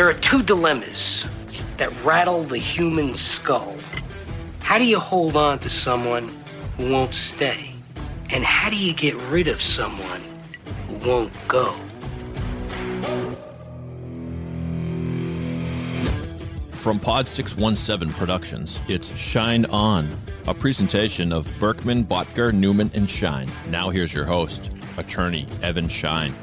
There are two dilemmas that rattle the human skull. How do you hold on to someone who won't stay? And how do you get rid of someone who won't go? From Pod 617 Productions, it's Schein On, a presentation of Berkman, Bottger, Newman, and Schein. Now here's your host, attorney Evan Schein.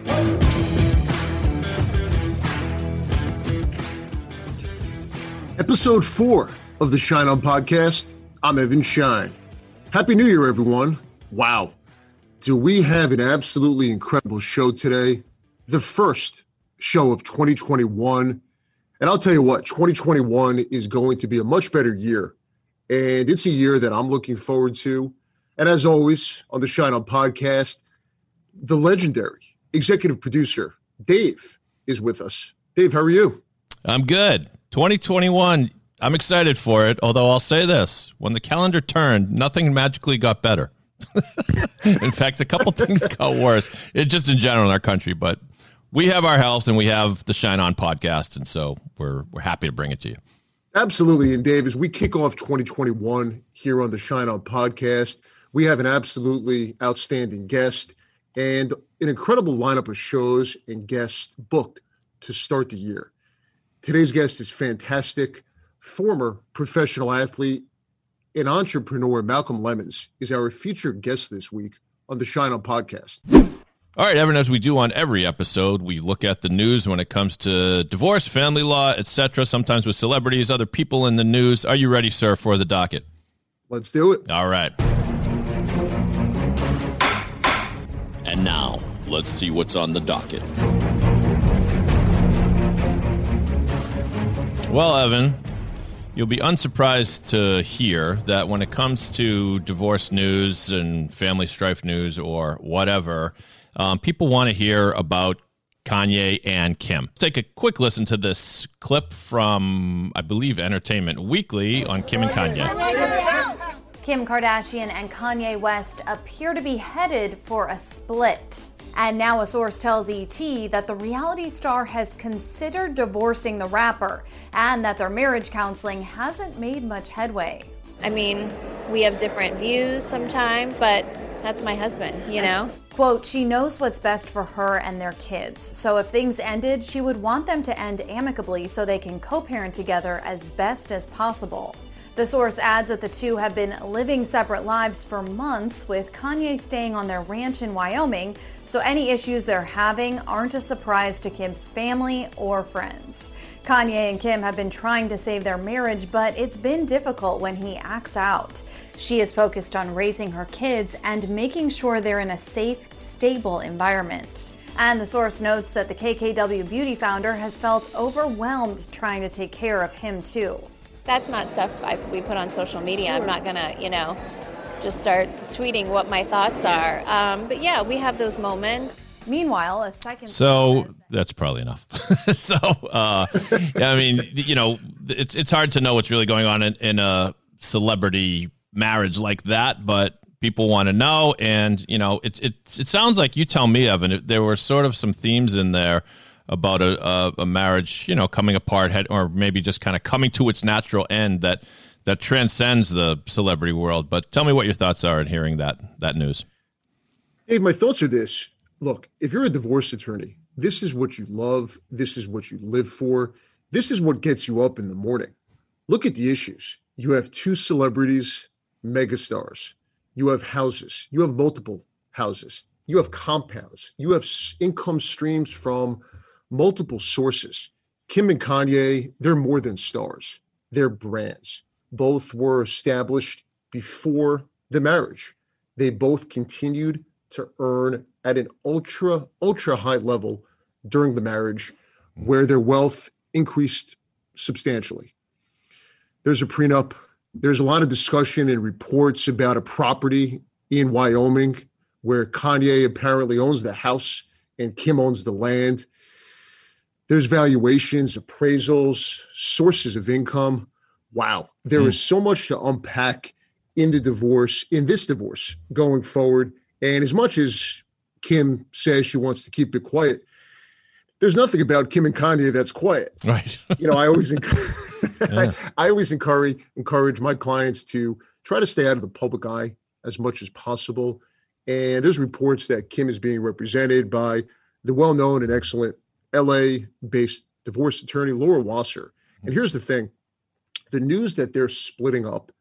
Episode four of the Schein On podcast. I'm Evan Schein. Happy New Year, everyone. Wow. Do we have an absolutely incredible show today? The first show of 2021. And I'll tell you what, 2021 is going to be a much better year. And it's a year that I'm looking forward to. And as always, on the Schein On podcast, the legendary executive producer, Dave, is with us. Dave, how are you? I'm good. 2021, I'm excited for it. Although I'll say this when the calendar turned, nothing magically got better. in fact, a couple things got worse. It just in general in our country, but we have our health and we have the Schein On podcast. And so we're, we're happy to bring it to you. Absolutely. And Dave, as we kick off 2021 here on the Schein On podcast, we have an absolutely outstanding guest and an incredible lineup of shows and guests booked to start the year. Today's guest is fantastic. Former professional athlete and entrepreneur Malcolm Lemmons is our featured guest this week on the Schein On podcast. All right, Evan, as we do on every episode, we look at the news when it comes to divorce, family law, etc. Sometimes with celebrities, other people in the news. Are you ready, sir, for the docket? Let's do it. All right. And now, let's see what's on the docket. Well, Evan, you'll be unsurprised to hear that when it comes to divorce news and family strife news or whatever, um, people want to hear about Kanye and Kim. Take a quick listen to this clip from, I believe, Entertainment Weekly on Kim and Kanye. Kim Kardashian and Kanye West appear to be headed for a split. And now a source tells ET that the reality star has considered divorcing the rapper and that their marriage counseling hasn't made much headway. I mean, we have different views sometimes, but that's my husband, you know? Quote, she knows what's best for her and their kids. So if things ended, she would want them to end amicably so they can co parent together as best as possible. The source adds that the two have been living separate lives for months, with Kanye staying on their ranch in Wyoming, so any issues they're having aren't a surprise to Kim's family or friends. Kanye and Kim have been trying to save their marriage, but it's been difficult when he acts out. She is focused on raising her kids and making sure they're in a safe, stable environment. And the source notes that the KKW Beauty founder has felt overwhelmed trying to take care of him too that's not stuff I, we put on social media. I'm not gonna, you know, just start tweeting what my thoughts are. Um, but yeah, we have those moments. Meanwhile, a second. So that's probably enough. so, uh, I mean, you know, it's it's hard to know what's really going on in, in a celebrity marriage like that, but people want to know, and you know, it it it sounds like you tell me, Evan. There were sort of some themes in there about a, a, a marriage, you know, coming apart, or maybe just kind of coming to its natural end that that transcends the celebrity world. But tell me what your thoughts are in hearing that that news. Hey, my thoughts are this: Look, if you're a divorce attorney, this is what you love. This is what you live for. This is what gets you up in the morning. Look at the issues. You have two celebrities, megastars. You have houses. You have multiple houses. You have compounds. You have income streams from multiple sources. Kim and Kanye, they're more than stars, they're brands. Both were established before the marriage. They both continued to earn at an ultra, ultra high level during the marriage, where their wealth increased substantially. There's a prenup. There's a lot of discussion and reports about a property in Wyoming where Kanye apparently owns the house and Kim owns the land. There's valuations, appraisals, sources of income. Wow, there mm. is so much to unpack in the divorce, in this divorce going forward. And as much as Kim says she wants to keep it quiet, there's nothing about Kim and Kanye that's quiet. Right. You know, I always encourage, yeah. I, I always encourage encourage my clients to try to stay out of the public eye as much as possible. And there's reports that Kim is being represented by the well-known and excellent LA-based divorce attorney Laura Wasser. And here's the thing: the news that they're splitting up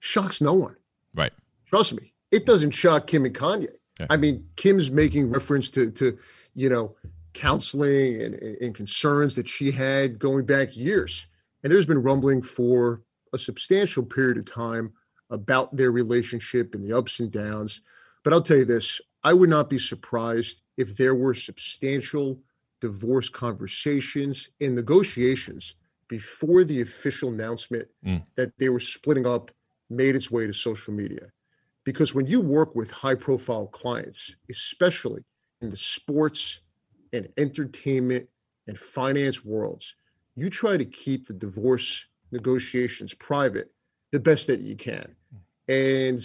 shocks no one. Right. Trust me, it doesn't shock Kim and Kanye. Okay. I mean, Kim's making reference to to you know counseling and, and concerns that she had going back years, and there's been rumbling for a substantial period of time about their relationship and the ups and downs. But I'll tell you this: I would not be surprised if there were substantial divorce conversations and negotiations before the official announcement mm. that they were splitting up made its way to social media. Because when you work with high profile clients, especially in the sports and entertainment and finance worlds, you try to keep the divorce negotiations private the best that you can. And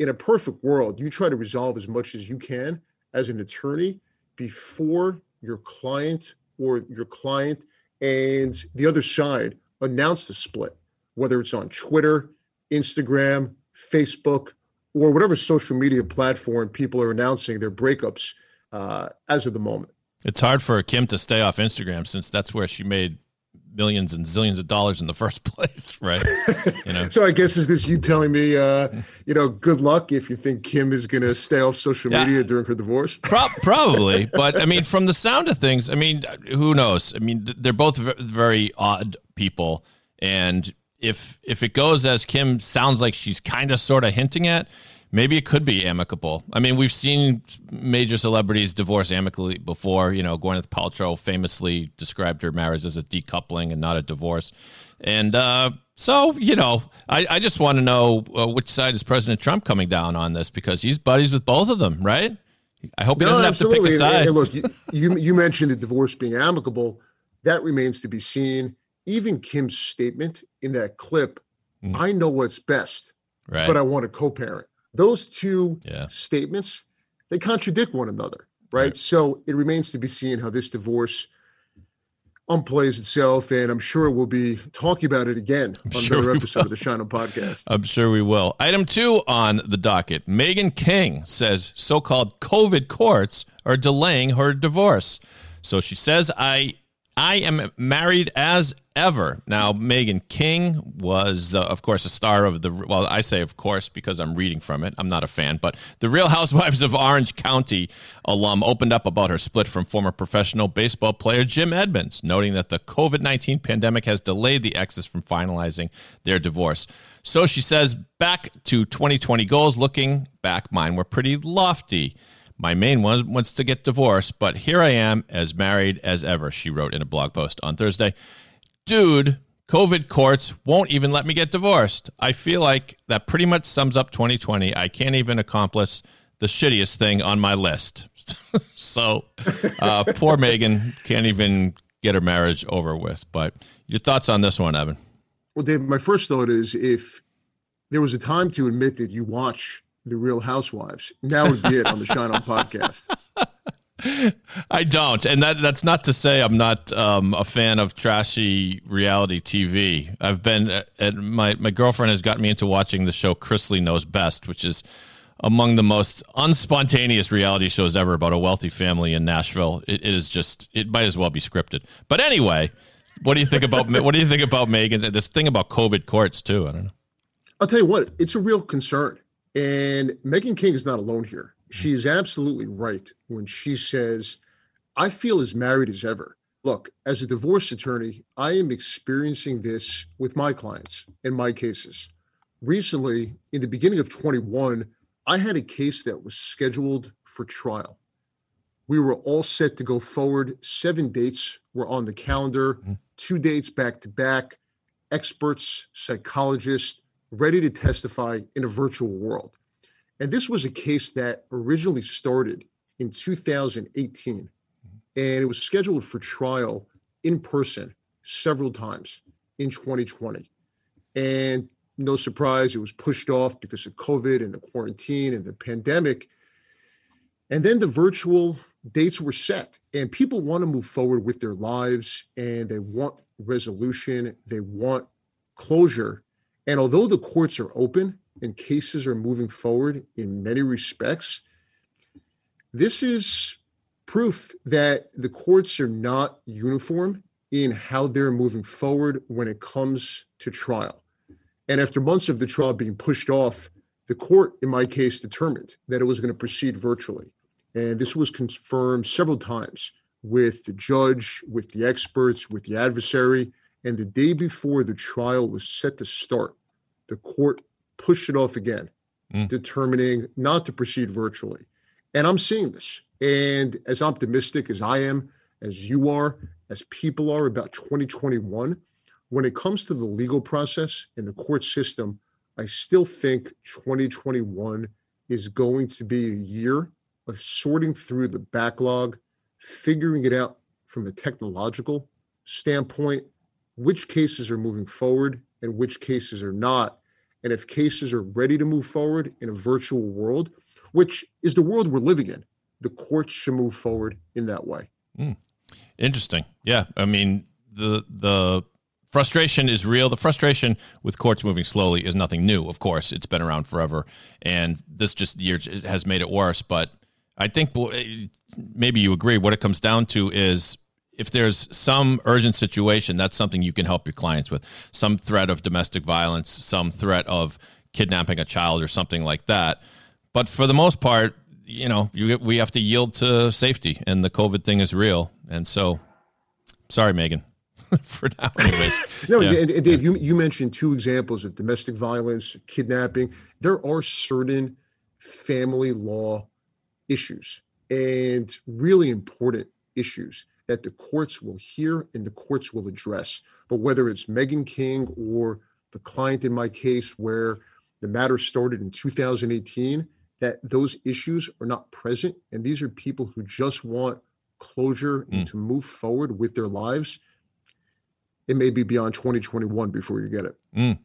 in a perfect world, you try to resolve as much as you can as an attorney before your client or your client and the other side announce the split, whether it's on Twitter, Instagram, Facebook, or whatever social media platform people are announcing their breakups uh, as of the moment. It's hard for Kim to stay off Instagram since that's where she made millions and zillions of dollars in the first place, right? You know. so I guess is this you telling me, uh, you know, good luck if you think Kim is going to stay off social media yeah. during her divorce? Pro- probably, but I mean, from the sound of things, I mean, who knows? I mean, they're both very odd people, and if if it goes as Kim sounds like she's kind of sort of hinting at, maybe it could be amicable. I mean, we've seen major celebrities divorce amicably before. You know, Gwyneth Paltrow famously described her marriage as a decoupling and not a divorce. And uh, so, you know, I, I just want to know uh, which side is President Trump coming down on this because he's buddies with both of them, right? I hope he doesn't have to pick a side. And, and look, you, you, you mentioned the divorce being amicable. That remains to be seen. Even Kim's statement in that clip, mm. I know what's best, right. but I want to co-parent those two yeah. statements they contradict one another right? right? so it remains to be seen how this divorce unplays itself and i'm sure we'll be talking about it again I'm on sure another episode of the schein on podcast i'm sure we will item two on the docket Meghan king says so-called covid courts are delaying her divorce so she says i I am married as ever. Now, Meghan King was, uh, of course, a star of the, well, I say of course because I'm reading from it. I'm not a fan, but the Real Housewives of Orange County alum opened up about her split from former professional baseball player Jim Edmonds, noting that the COVID 19 pandemic has delayed the exes from finalizing their divorce. So she says, back to 2020 goals, looking back, mine were pretty lofty. My main one wants to get divorced, but here I am as married as ever, she wrote in a blog post on Thursday. Dude, COVID courts won't even let me get divorced. I feel like that pretty much sums up 2020. I can't even accomplish the shittiest thing on my list. so uh, poor Meghan can't even get her marriage over with. But your thoughts on this one, Evan? Well, Dave, my first thought is if there was a time to admit that you watch the Real Housewives. Now would be it on the Schein On podcast. I don't, and that that's not to say I'm not um, a fan of trashy reality TV. I've been, uh, my my girlfriend has gotten me into watching the show Chrisley Knows Best, which is among the most unspontaneous reality shows ever about a wealthy family in Nashville. it, it is just, it might as well be scripted. But anyway, what do you think about what do you think about Meghan? This thing about COVID courts too. I don't know. I'll tell you what, it's a real concern. And Meghan King is not alone here. She is absolutely right when she says, I feel as married as ever. Look, as a divorce attorney, I am experiencing this with my clients in my cases. Recently, in the beginning of 21, I had a case that was scheduled for trial. We were all set to go forward. Seven dates were on the calendar, mm-hmm. two dates back to back, experts, psychologists, ready to testify in a virtual world. And this was a case that originally started in 2018, mm-hmm. and it was scheduled for trial in person several times in 2020. And no surprise, it was pushed off because of COVID and the quarantine and the pandemic. And then the virtual dates were set and people want to move forward with their lives and they want resolution, they want closure. And although the courts are open and cases are moving forward in many respects, this is proof that the courts are not uniform in how they're moving forward when it comes to trial. And after months of the trial being pushed off, the court, in my case, determined that it was going to proceed virtually. And this was confirmed several times with the judge, with the experts, with the adversary. And the day before the trial was set to start, the court pushed it off again, mm. determining not to proceed virtually. And I'm seeing this. And as optimistic as I am, as you are, as people are about 2021, when it comes to the legal process and the court system, I still think 2021 is going to be a year of sorting through the backlog, figuring it out from a technological standpoint, which cases are moving forward and which cases are not. And if cases are ready to move forward in a virtual world, which is the world we're living in, the courts should move forward in that way. Mm. Interesting. Yeah. I mean, the the frustration is real. The frustration with courts moving slowly is nothing new. Of course, it's been around forever, and this just year has made it worse. But I think maybe you agree. What it comes down to is if there's some urgent situation, that's something you can help your clients with. Some threat of domestic violence, some threat of kidnapping a child, or something like that. But for the most part, you know, you, we have to yield to safety, and the COVID thing is real. And so, sorry, Meghan. for now, anyways. no, yeah. and, and Dave, you you mentioned two examples of domestic violence, kidnapping. There are certain family law issues and really important issues that the courts will hear and the courts will address. But whether it's Meghan King or the client in my case, where the matter started in 2018, that those issues are not present. And these are people who just want closure mm. and to move forward with their lives. It may be beyond 2021 before you get it. Mm.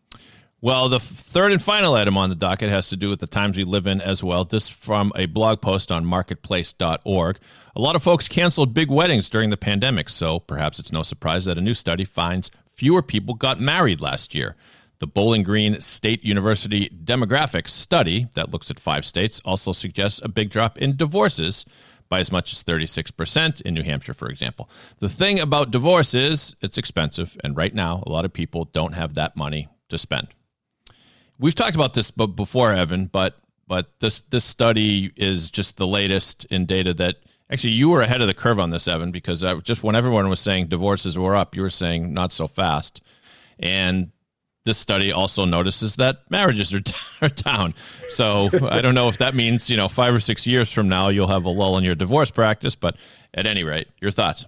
Well, the third and final item on the docket has to do with the times we live in as well. This from a blog post on marketplace.org. A lot of folks canceled big weddings during the pandemic, so perhaps it's no surprise that a new study finds fewer people got married last year. The Bowling Green State University demographics study that looks at five states also suggests a big drop in divorces by as much as 36% in New Hampshire, for example. The thing about divorce is it's expensive, and right now, a lot of people don't have that money to spend we've talked about this before, Evan, but but this this study is just the latest in data that actually you were ahead of the curve on this, Evan, because just when everyone was saying divorces were up, you were saying not so fast, and this study also notices that marriages are, are down. So I don't know if that means you know five or six years from now you'll have a lull in your divorce practice, but at any rate, your thoughts.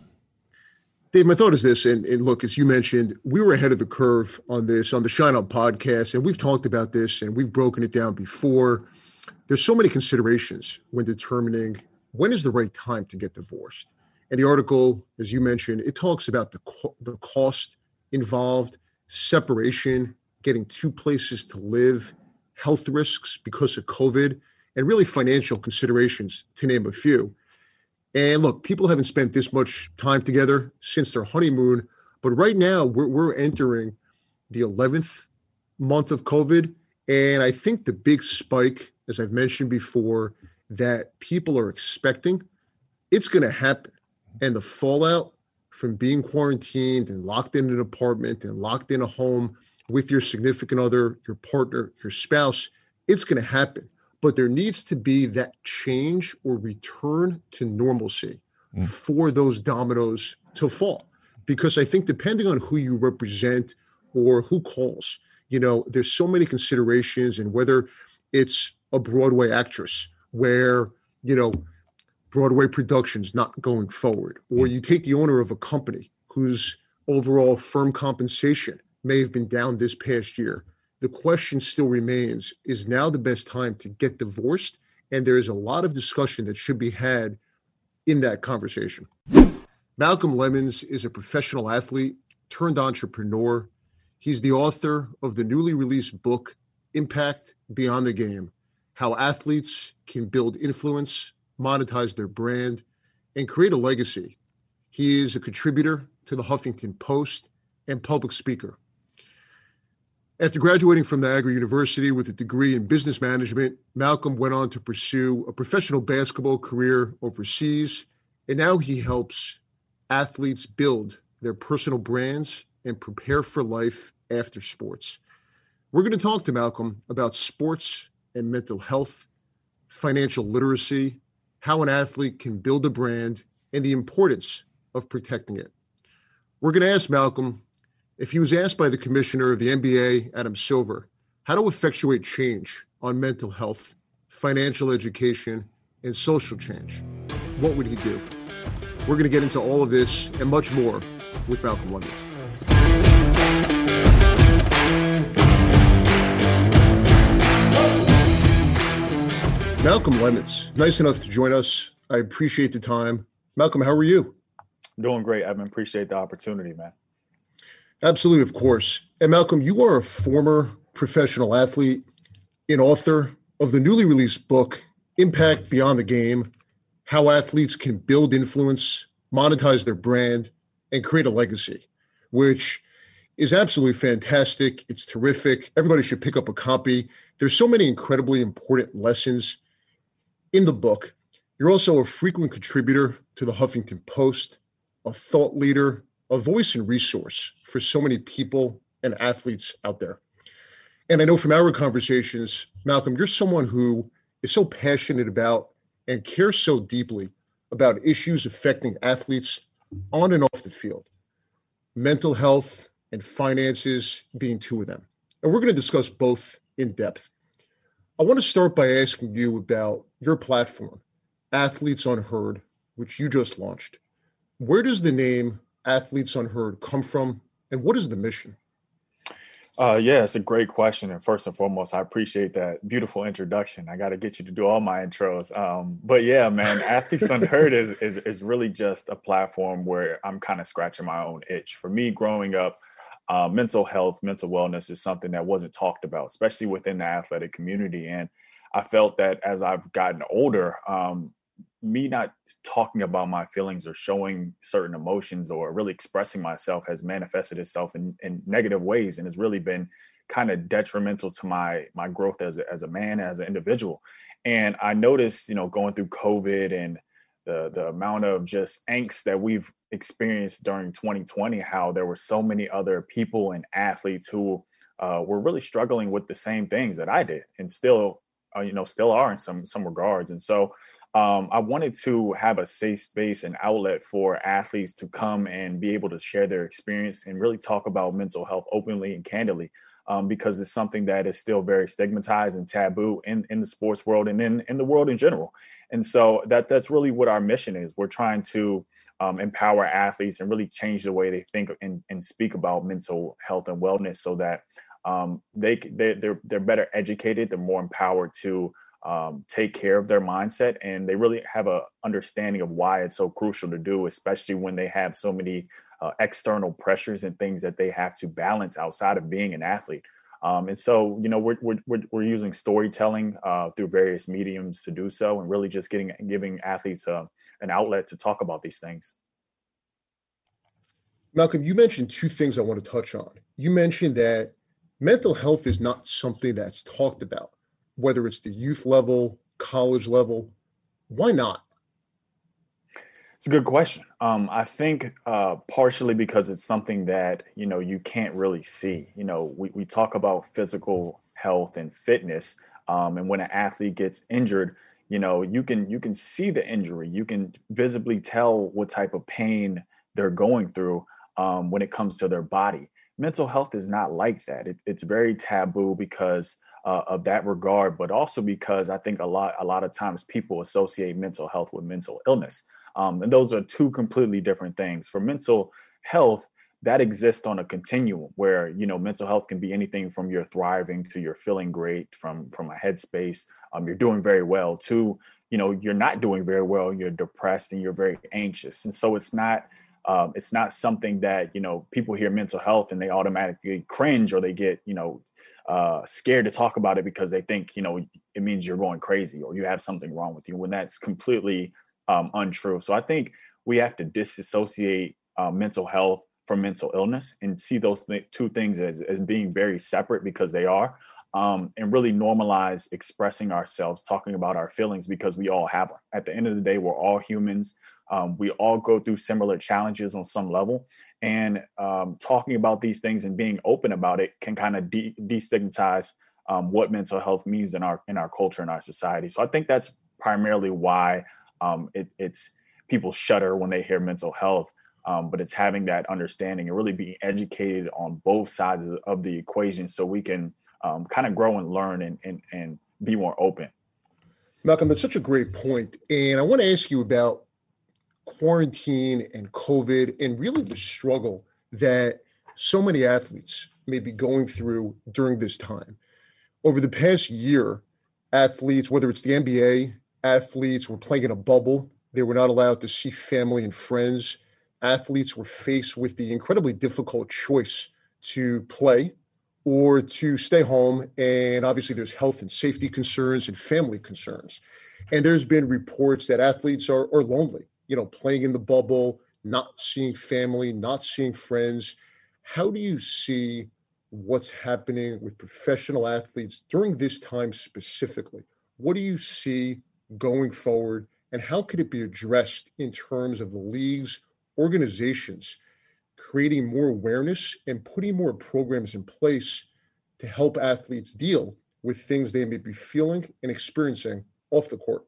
Dave, my thought is this, and, and, look, as you mentioned, we were ahead of the curve on this on the Shine Up podcast, and we've talked about this and we've broken it down before. There's so many considerations when determining when is the right time to get divorced. And the article, as you mentioned, it talks about the the cost involved, separation, getting two places to live, health risks because of COVID, and really financial considerations, to name a few. And look, people haven't spent this much time together since their honeymoon, but right now we're, we're entering the 11th month of COVID. And I think the big spike, as I've mentioned before, that people are expecting, it's going to happen. And the fallout from being quarantined and locked in an apartment and locked in a home with your significant other, your partner, your spouse, it's going to happen but there needs to be that change or return to normalcy mm. for those dominoes to fall. Because I think depending on who you represent or who calls, you know, there's so many considerations and whether it's a Broadway actress where, you know, Broadway production's not going forward, or mm. you take the owner of a company whose overall firm compensation may have been down this past year the question still remains is now the best time to get divorced? And there is a lot of discussion that should be had in that conversation. Malcolm Lemmons is a professional athlete turned entrepreneur. He's the author of the newly released book, Impact Beyond the Game How Athletes Can Build Influence, Monetize Their Brand, and create a legacy. He is a contributor to the Huffington Post and public speaker. After graduating from Niagara University with a degree in business management, Malcolm went on to pursue a professional basketball career overseas, and now he helps athletes build their personal brands and prepare for life after sports. We're going to talk to Malcolm about sports and mental health, financial literacy, how an athlete can build a brand, and the importance of protecting it. We're going to ask Malcolm if he was asked by the commissioner of the NBA, Adam Silver, how to effectuate change on mental health, financial education, and social change, what would he do? We're going to get into all of this and much more with Malcolm Lemmons. Malcolm Lemmons, nice enough to join us. I appreciate the time. Malcolm, how are you? Doing great. I appreciate the opportunity, man. Absolutely, of course. And Malcolm, you are a former professional athlete, an author of the newly released book, Impact Beyond the Game How Athletes Can Build Influence, Monetize Their Brand, and Create a Legacy, which is absolutely fantastic. It's terrific. Everybody should pick up a copy. There's so many incredibly important lessons in the book. You're also a frequent contributor to the Huffington Post, a thought leader, a voice and resource for so many people and athletes out there. And I know from our conversations, Malcolm, you're someone who is so passionate about and cares so deeply about issues affecting athletes on and off the field mental health and finances being two of them. And we're going to discuss both in depth. I want to start by asking you about your platform, Athletes Unheard, which you just launched. Where does the name Athletes Unheard come from, and what is the mission? Uh, yeah, it's a great question. And first and foremost, I appreciate that beautiful introduction. I got to get you to do all my intros. Um, but yeah, man, Athletes Unheard is, is, is really just a platform where I'm kind of scratching my own itch. For me, growing up, uh, mental health, mental wellness is something that wasn't talked about, especially within the athletic community. And I felt that as I've gotten older, um, me not talking about my feelings or showing certain emotions or really expressing myself has manifested itself in, in negative ways and has really been kind of detrimental to my my growth as a, as a man as an individual. And i noticed you know going through covid and the the amount of just angst that we've experienced during 2020 how there were so many other people and athletes who uh, were really struggling with the same things that i did and still uh, you know still are in some some regards. And so um, I wanted to have a safe space and outlet for athletes to come and be able to share their experience and really talk about mental health openly and candidly. Um, because it's something that is still very stigmatized and taboo in, in the sports world and in, in the world in general. And so that that's really what our mission is. We're trying to um, empower athletes and really change the way they think and, and speak about mental health and wellness so that um, they, they they're, they're better educated, they're more empowered to um, take care of their mindset and they really have a understanding of why it's so crucial to do especially when they have so many uh, external pressures and things that they have to balance outside of being an athlete. Um, and so you know we're, we're, we're using storytelling uh, through various mediums to do so and really just getting giving athletes uh, an outlet to talk about these things. Malcolm you mentioned two things i want to touch on. You mentioned that mental health is not something that's talked about whether it's the youth level, college level? Why not? It's a good question. Um, I think uh, partially because it's something that you know you can't really see. You know, we, we talk about physical health and fitness, um, and when an athlete gets injured, you know you can you can see the injury. You can visibly tell what type of pain they're going through um, when it comes to their body. Mental health is not like that. It, it's very taboo because uh, of that regard, but also because I think a lot a lot of times people associate mental health with mental illness, um, and those are two completely different things. For mental health, that exists on a continuum where you know mental health can be anything from you're thriving to you're feeling great, from from a headspace, um, you're doing very well, to you know you're not doing very well, you're depressed and you're very anxious, and so it's not. Um, it's not something that you know people hear mental health and they automatically cringe or they get you know uh, scared to talk about it because they think you know it means you're going crazy or you have something wrong with you when that's completely um, untrue. So I think we have to disassociate uh, mental health from mental illness and see those th- two things as, as being very separate because they are. Um, and really normalize expressing ourselves, talking about our feelings because we all have them. At the end of the day, we're all humans. Um, we all go through similar challenges on some level. And um, talking about these things and being open about it can kind of de- destigmatize um, what mental health means in our in our culture and our society. So I think that's primarily why um, it, it's people shudder when they hear mental health. Um, but it's having that understanding and really being educated on both sides of the, equation so we can um, kind of grow and learn and, and, and be more open. Malcolm, that's such a great point. And I want to ask you about quarantine and COVID and really the struggle that so many athletes may be going through during this time. Over the past year, athletes, whether it's the NBA, athletes were playing in a bubble. They were not allowed to see family and friends. Athletes were faced with the incredibly difficult choice to play or to stay home. And obviously, there's health and safety concerns and family concerns. And there's been reports that athletes are, are lonely, you know, playing in the bubble, not seeing family, not seeing friends. How do you see what's happening with professional athletes during this time specifically? What do you see going forward, and how could it be addressed in terms of the leagues, organizations creating more awareness and putting more programs in place to help athletes deal with things they may be feeling and experiencing off the court?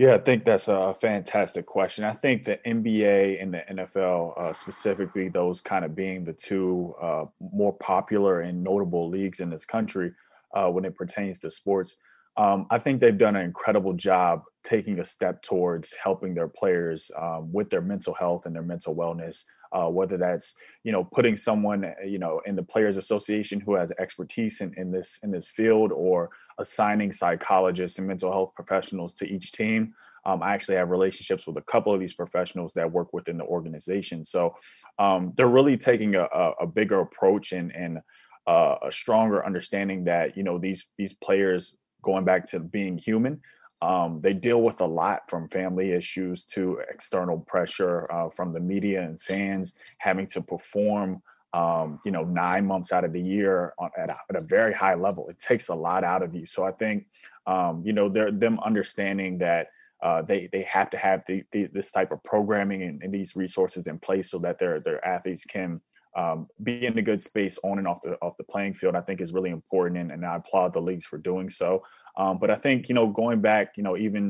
Yeah, I think that's a fantastic question. I think the NBA and the NFL, uh, specifically, those kind of being the two uh, more popular and notable leagues in this country uh, when it pertains to sports, um, I think they've done an incredible job taking a step towards helping their players um, with their mental health and their mental wellness. Uh, whether that's you know putting someone uh, you know in the players association who has expertise in, in this in this field or assigning psychologists and mental health professionals to each team. Um, i actually have relationships with a couple of these professionals that work within the organization. So um, they're really taking a, a, a bigger approach and and uh, a stronger understanding that you know these these players going back to being human um, they deal with a lot from family issues to external pressure uh, from the media and fans having to perform um, you know nine months out of the year on, at, a, at, a, very high level. It takes a lot out of you. So i think um, you know they're them understanding that uh, they they have to have the, the, this type of programming and, and, these resources in place so that their their athletes can um, be in a good space on and off the off the playing field, I think is really important, and, and I applaud the leagues for doing so. Um, but I think you know going back, you know even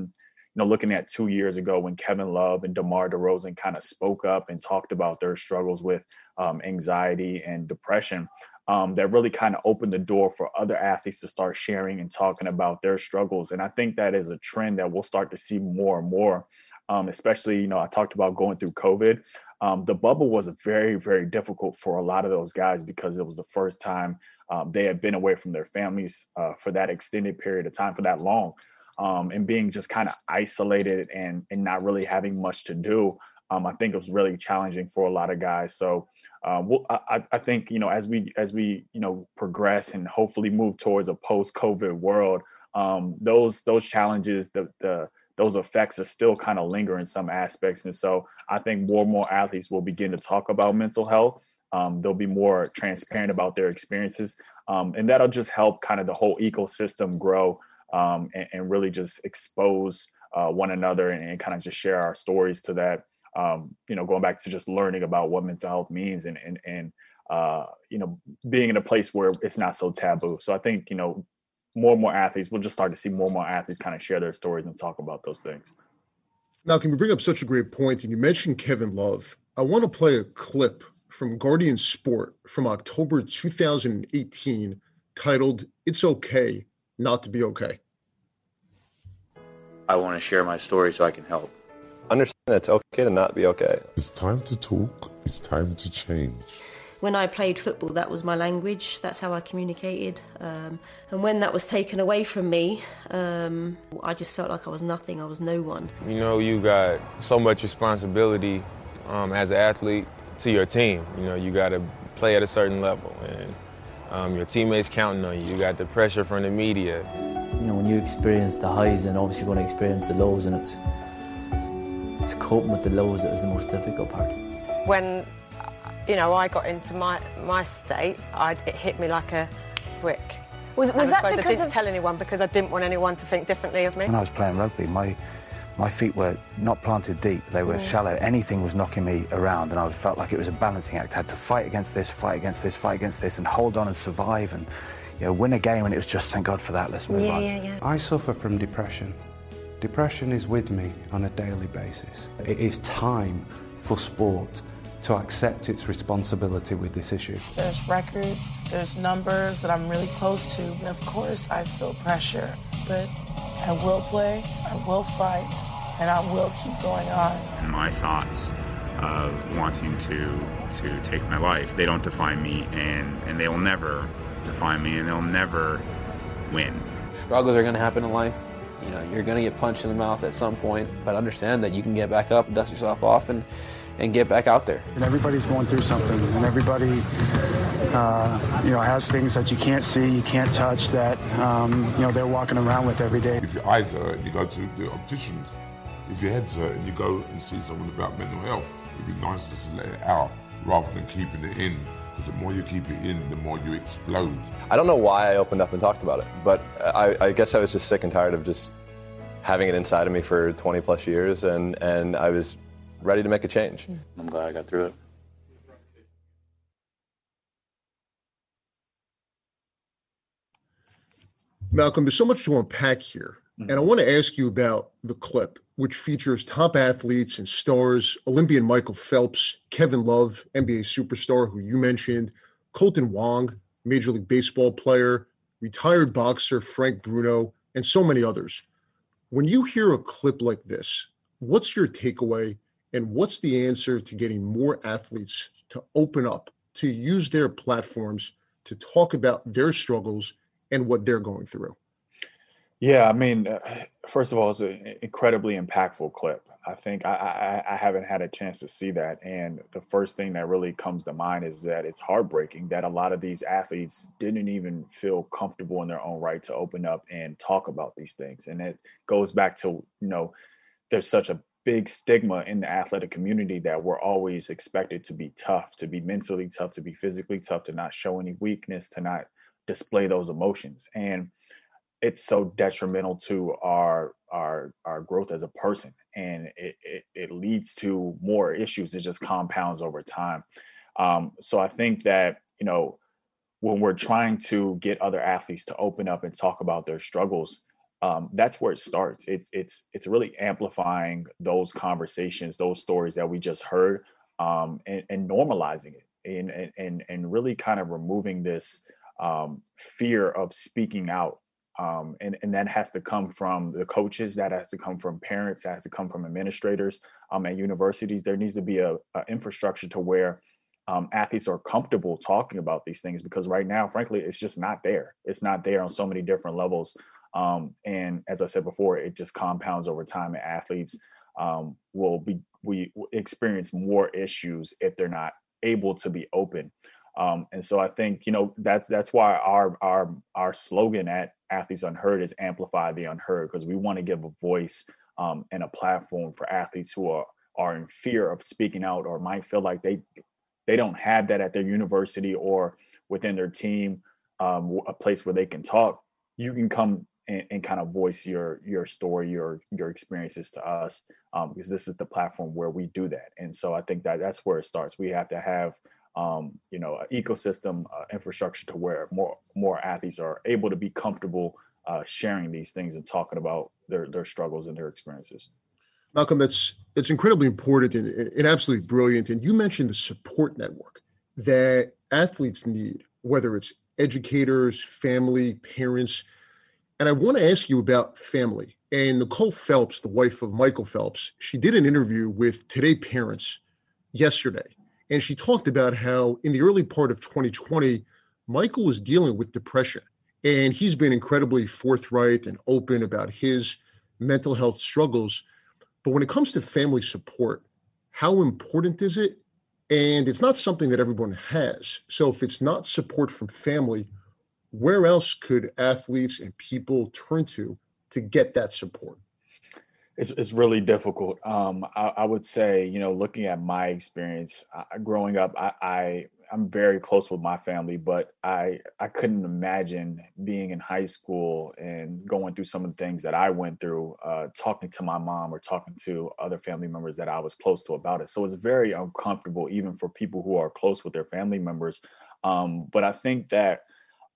you know looking at two years ago when Kevin Love and DeMar DeRozan kind of spoke up and talked about their struggles with um, anxiety and depression. Um, that really kind of opened the door for other athletes to start sharing and talking about their struggles. And I think that is a trend that we'll start to see more and more, um, especially, you know, I talked about going through COVID. Um, the bubble was very, very difficult for a lot of those guys because it was the first time um, they had been away from their families uh, for that extended period of time, for that long, um, and being just kind of isolated and and not really having much to do. Um, I think it was really challenging for a lot of guys. So, um, I, I, think you know as we as we you know progress and hopefully move towards a post-COVID world, um, those those challenges, the the those effects are still kind of linger in some aspects. And so I think more and more athletes will begin to talk about mental health. Um, they'll be more transparent about their experiences. Um, and that'll just help kind of the whole ecosystem grow um, and, and, really just expose uh, one another and, and, kind of just share our stories to that. Um, you know, going back to just learning about what mental health means and, and, and uh, you know, being in a place where it's not so taboo. So I think, you know, more and more athletes, we'll just start to see more and more athletes kind of share their stories and talk about those things. Now, can we bring up such a great point? And you mentioned Kevin Love. I want to play a clip from Guardian Sport from October 2018 titled It's Okay Not to Be Okay. I want to share my story so I can help. Understand that it's okay to not be okay. It's time to talk, it's time to change when I played football, that was my language. That's how I communicated. Um, and when that was taken away from me, um, I just felt like I was nothing. I was no one. You know, you got so much responsibility um, as an athlete to your team. You know, you got to play at a certain level, and um, your teammates counting on you. You got the pressure from the media. You know, when you experience the highs, and obviously you're going to experience the lows, and it's it's coping with the lows that is the most difficult part. When, you know, I got into my, my state, I, it hit me like a brick. Was, was And I that because I didn't of- tell anyone because I didn't want anyone to think differently of me. When I was playing rugby, my my feet were not planted deep; they were Mm. shallow. Anything was knocking me around, and I felt like it was a balancing act. I had to fight against this, fight against this, fight against this, and hold on and survive, and you know, win a game. And it was just, thank God for that. Let's move on. Yeah, yeah. I suffer from depression. Depression is with me on a daily basis. It is time for sport to accept its responsibility with this issue. There's records, there's numbers that I'm really close to, and of course I feel pressure. But I will play, I will fight, and I will keep going on. and my thoughts of wanting to to take my life. They don't define me, and and they will never define me, and they'll never win. Struggles are going to happen in life. You know, you're going to get punched in the mouth at some point, but understand that you can get back up and dust yourself off and, and get back out there. And everybody's going through something, and everybody, uh, you know, has things that you can't see, you can't touch, that um, you know they're walking around with every day. If your eyes hurt and you go to the opticians, if your head's hurt and you go and see someone about mental health, it'd be nice just to let it out rather than keeping it in. Because the more you keep it in, the more you explode. I don't know why I opened up and talked about it, but I, I guess I was just sick and tired of just having it inside of me for 20 plus years, and, and I was ready to make a change. I'm glad I got through it. Malcolm, there's so much to unpack here. And I mm-hmm. want to ask you about the clip, which features top athletes and stars Olympian Michael Phelps, Kevin Love, NBA superstar who you mentioned, Kolten Wong, Major League Baseball player, retired boxer Frank Bruno, and so many others. When you hear a clip like this, what's your takeaway? And what's the answer to getting more athletes to open up, to use their platforms to talk about their struggles and what they're going through? Yeah, I mean, uh, first of all, it's an incredibly impactful clip. I think I, I I haven't had a chance to see that, and the first thing that really comes to mind is that it's heartbreaking that a lot of these athletes didn't even feel comfortable in their own right to open up and talk about these things, and it goes back to you know, there's such a big stigma in the athletic community that we're always expected to be tough, to be mentally tough, to be physically tough, to not show any weakness, to not display those emotions, and it's so detrimental to our our our growth as a person. And it it, it leads to more issues. It just compounds over time. Um, so i think that you know when we're trying to get other athletes to open up and talk about their struggles um, that's where it starts. It's it's it's really amplifying those conversations those stories that we just heard um, and, and normalizing it and, and and really kind of removing this um, fear of speaking out um, and, and that has to come from the coaches that has to come from parents that has to come from administrators um, at universities. There needs to be a, a infrastructure to where um, athletes are comfortable talking about these things because right now frankly it's just not there. It's not there on so many different levels um, and as i said before it just compounds over time and athletes um, will be we experience more issues if they're not able to be open um, and so I think you know that's that's why our our our slogan at Athletes Unheard is amplify the unheard because we want to give a voice um, and a platform for athletes who are are in fear of speaking out or might feel like they they don't have that at their university or within their team um, a place where they can talk. You can come and, and kind of voice your your story, your your experiences to us um, because this is the platform where we do that. And so I think that that's where it starts. We have to have um, you know, an ecosystem uh, infrastructure to where more more athletes are able to be comfortable uh, sharing these things and talking about their their struggles and their experiences. Malcolm, that's it's incredibly important and, and absolutely brilliant. And you mentioned the support network that athletes need, whether it's educators, family, parents. And I want to ask you about family. And Nicole Phelps, the wife of Michael Phelps, she did an interview with Today Parents yesterday. And she talked about how in the early part of 2020, Michael was dealing with depression. And he's been incredibly forthright and open about his mental health struggles. But when it comes to family support, how important is it? And it's not something that everyone has. So if it's not support from family, where else could athletes and people turn to to get that support? It's, it's really difficult. Um, I, I would say, you know, looking at my experience growing up, I, I I'm very close with my family, but I I couldn't imagine being in high school and going through some of the things that I went through, uh, talking to my mom or talking to other family members that I was close to about it. So it's very uncomfortable, even for people who are close with their family members. Um, but I think that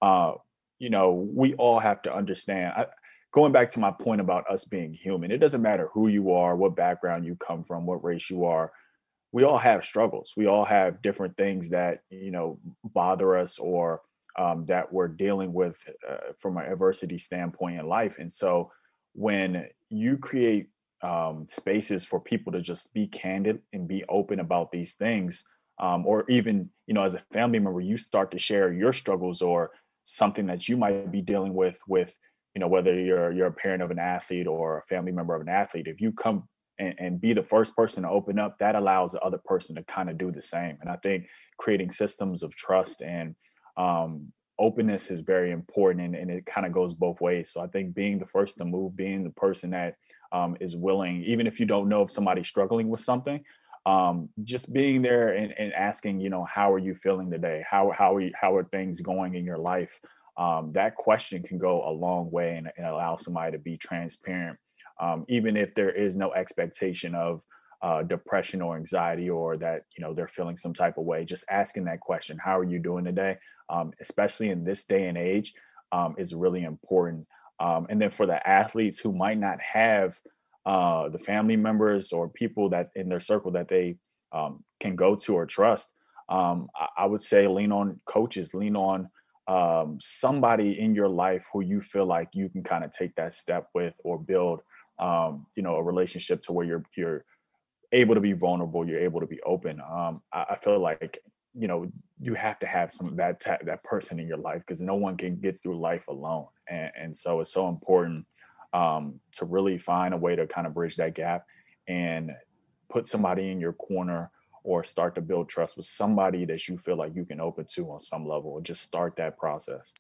uh, you know we all have to understand. I, going back to my point about us being human, it doesn't matter who you are, what background you come from, what race you are we all have struggles. We all have different things that you know bother us or um, that we're dealing with uh, from an adversity standpoint in life. And so when you create um, spaces for people to just be candid and be open about these things, um, or even you know as a family member, you start to share your struggles or something that you might be dealing with with you know whether you're you're a parent of an athlete or a family member of an athlete if you come and, and be the first person to open up, that allows the other person to kind of do the same. And I think creating systems of trust and um, openness is very important and, and it kind of goes both ways. So I think being the first to move, being the person that um, is willing, even if you don't know if somebody's struggling with something, um, just being there and, and, asking, you know, how are you feeling today? How how are you, how are things going in your life? Um, that question can go a long way and, and allow somebody to be transparent um, even if there is no expectation of uh, depression or anxiety or that you know they're feeling some type of way just asking that question how are you doing today um, especially in this day and age um, is really important um, and then for the athletes who might not have uh, the family members or people that in their circle that they um, can go to or trust um, I, I, would say lean on coaches lean on um, somebody in your life who you feel like you can kind of take that step with or build um, you know, a relationship to where you're you're able to be vulnerable, you're able to be open. Um, I, I feel like you know you have to have some that that person in your life because no one can get through life alone, and, and so it's so important um, to really find a way to kind of bridge that gap and put somebody in your corner or start to build trust with somebody that you feel like you can open to on some level or just start that process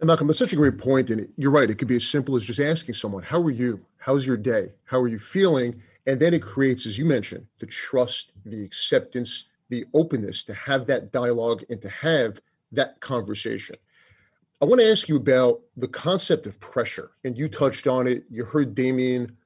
and Malcolm, that's such a great point. And you're right. It could be as simple as just asking someone, How are you? How's your day? How are you feeling? And then it creates, as you mentioned, the trust, the acceptance, the openness to have that dialogue and to have that conversation. I want to ask you about the concept of pressure. And you touched on it. You heard Damian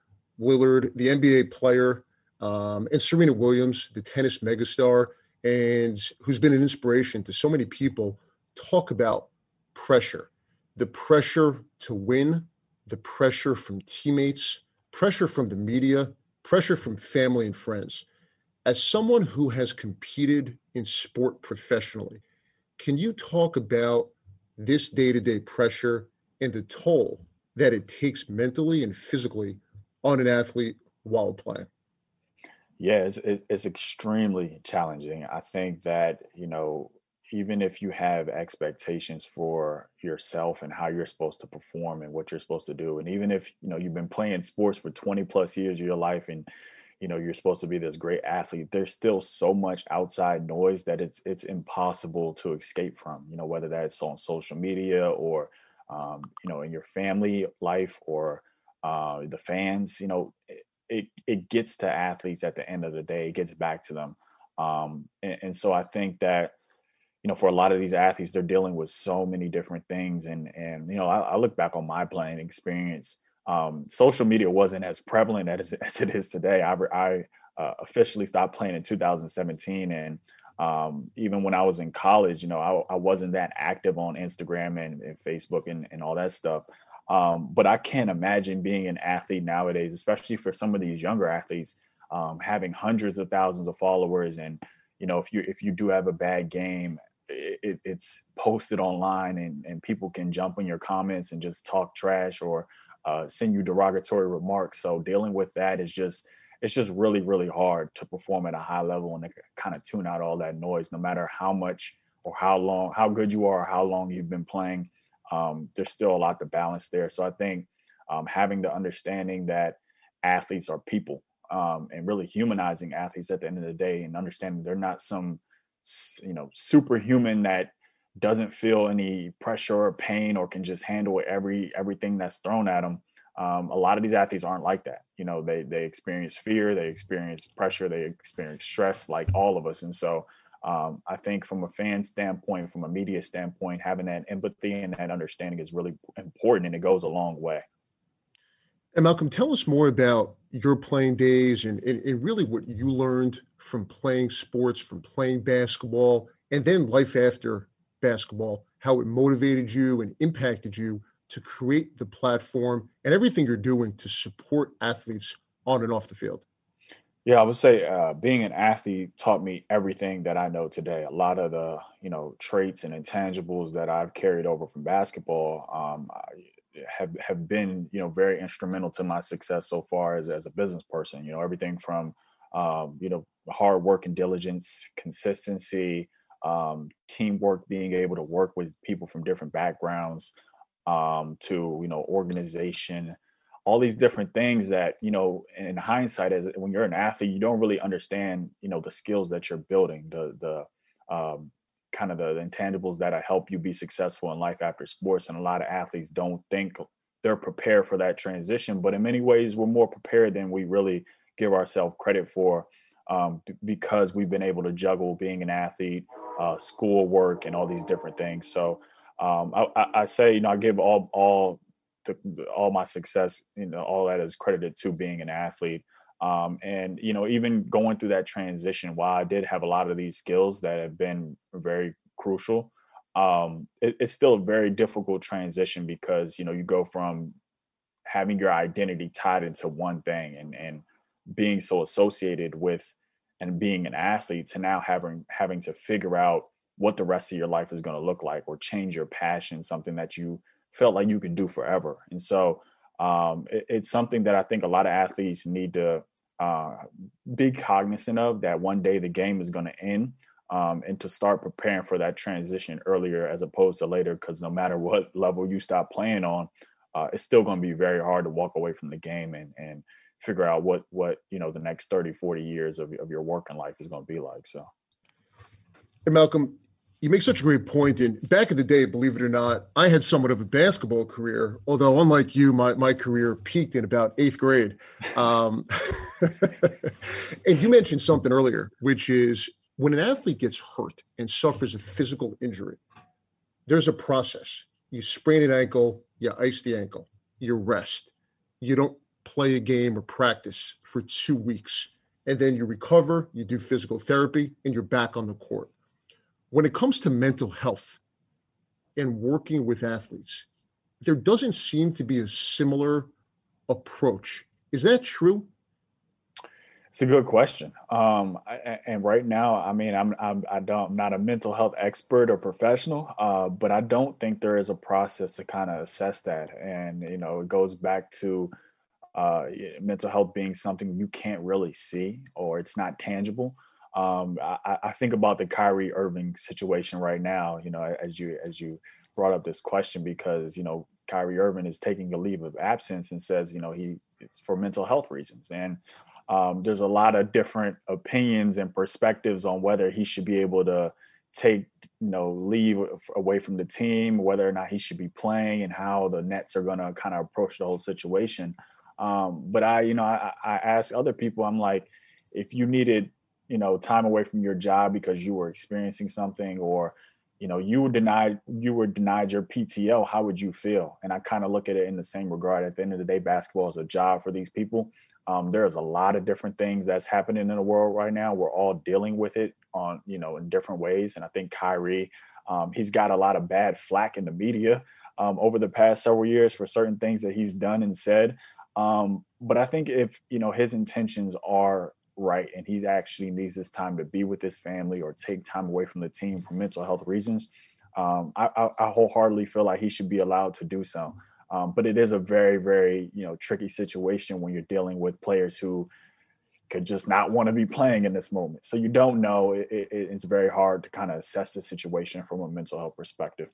Lillard, the NBA player, um, and Serena Williams, the tennis megastar, and who's been an inspiration to so many people, talk about pressure the pressure to win, the pressure from teammates, pressure from the media, pressure from family and friends. As someone who has competed in sport professionally, can you talk about this day to day pressure and the toll that it takes mentally and physically on an athlete while playing? Yeah, it's, it's extremely challenging. I think that, you know, even if you have expectations for yourself and how you're supposed to perform and what you're supposed to do and even if you know you've been playing sports for 20 plus years of your life and you know you're supposed to be this great athlete there's still so much outside noise that it's it's impossible to escape from you know whether that's on social media or um, you know in your family life or uh, the fans you know it, it gets to athletes at the end of the day it gets back to them um, and, and so i think that you know, for a lot of these athletes, they're dealing with so many different things. And and you know, I, I look back on my playing experience. Um, social media wasn't as prevalent as, as it is today. I, I uh, officially stopped playing in 2017, and um, even when I was in college, you know, I, I wasn't that active on Instagram and, and Facebook and, and all that stuff. Um, but I can't imagine being an athlete nowadays, especially for some of these younger athletes, um, having hundreds of thousands of followers and you know if you if you do have a bad game it, it's posted online and, and people can jump in your comments and just talk trash or uh, send you derogatory remarks. So dealing with that is just it's just really really hard to perform at a high level and kind of tune out all that noise, no matter how much or how long how good you are or how long you've been playing. Um, there's still a lot to balance there. So I think um, having the understanding that athletes are people um, and really humanizing athletes at the end of the day and understanding they're not some you know superhuman that doesn't feel any pressure or pain or can just handle every everything that's thrown at them Um, a lot of these athletes aren't like that. You know, they they experience fear, they experience pressure, they experience stress, like all of us. And so, um, I think from a fan standpoint, from a media standpoint, having that empathy and that understanding is really important, and it goes a long way. And Malcolm, tell us more about your playing days and, and, and, really what you learned from playing sports, from playing basketball, and then life after basketball, how it motivated you and impacted you to create the platform and everything you're doing to support athletes on and off the field. Yeah, I would say uh, being an athlete taught me everything that I know today. A lot of the you know traits and intangibles that I've carried over from basketball um, have have been you know very instrumental to my success so far as as a business person. You know everything from um, you know hard work and diligence, consistency, um, teamwork, being able to work with people from different backgrounds, um, to you know organization all these different things that you know in hindsight as when you're an athlete you don't really understand you know the skills that you're building the the um, kind of the intangibles that help you be successful in life after sports and a lot of athletes don't think they're prepared for that transition but in many ways we're more prepared than we really give ourselves credit for um, because we've been able to juggle being an athlete uh, school work and all these different things so um, I, I, say, you know, I give all all the, all my success, you know, all that is credited to being an athlete. Um, and you know, even going through that transition, while I did have a lot of these skills that have been very crucial, um, it, it's still a very difficult transition because you know you go from having your identity tied into one thing and and being so associated with and being an athlete to now having having to figure out what the rest of your life is going to look like or change your passion something that you felt like you could do forever. And so um, it, it's something that i think a lot of athletes need to uh, be cognizant of that one day the game is going to end um, and to start preparing for that transition earlier as opposed to later because no matter what level you stop playing on uh, it's still going to be very hard to walk away from the game and, and figure out what what you know the next 30 40 years of, of your working life is going to be like so Hey, Malcolm, you make such a great point. And back in the day, believe it or not, I had somewhat of a basketball career, although unlike you, my, my career peaked in about eighth grade. Um, and you mentioned something earlier, which is when an athlete gets hurt and suffers a physical injury, there's a process. You sprain an ankle, you ice the ankle, you rest. You don't play a game or practice for two weeks. And then you recover, you do physical therapy, and you're back on the court when it comes to mental health and working with athletes, there doesn't seem to be a similar approach. Is that true? It's a good question. Um, I, and right now, I mean, I'm, I'm I don't I'm not a mental health expert or professional, uh, but I don't think there is a process to kind of assess that. And you know, it goes back to uh, mental health being something you can't really see or it's not tangible. Um, I, I, think about the Kyrie Irving situation right now. You know, as you as you brought up this question, because you know Kyrie Irving is taking a leave of absence and says, you know, he it's for mental health reasons, and um, there's a lot of different opinions and perspectives on whether he should be able to take you know leave away from the team, whether or not he should be playing, and how the Nets are going to kind of approach the whole situation. Um, but I, you know, I, I ask other people, I'm like, if you needed you know time away from your job because you were experiencing something or you know you were denied you were denied your pto how would you feel? And i kind of look at it in the same regard. At the end of the day basketball is a job for these people. Um, there's a lot of different things that's happening in the world right now. We're all dealing with it on you know in different ways. And i think kyrie um, he's got a lot of bad flack in the media um, over the past several years for certain things that he's done and said um, but i think if you know his intentions are right and he actually needs this time to be with his family or take time away from the team for mental health reasons, um, I, I, I, wholeheartedly feel like he should be allowed to do so. Um, but it is a very, very you know tricky situation when you're dealing with players who could just not want to be playing in this moment. So you don't know. It, it, it's very hard to kind of assess the situation from a mental health perspective.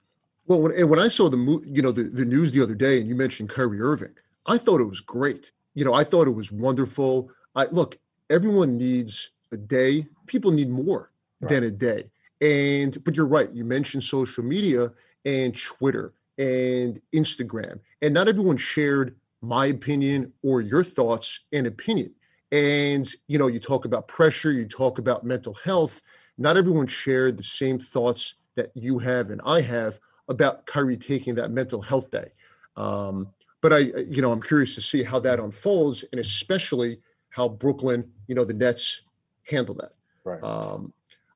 Well, when, and when I saw the you know the, the news the other day, and you mentioned Kyrie Irving, I thought it was great. You know, I thought it was wonderful. I look, everyone needs a day. People need more right. than a day. And but you're right. You mentioned social media and Twitter and Instagram, and not everyone shared my opinion or your thoughts and opinion. And, you know, you talk about pressure, you talk about mental health. Not everyone shared the same thoughts that you have and I have about Kyrie taking that mental health day. Um, but I, you know, I'm curious to see how that unfolds, and especially how Brooklyn, you know, the Nets handle that. Right. Um,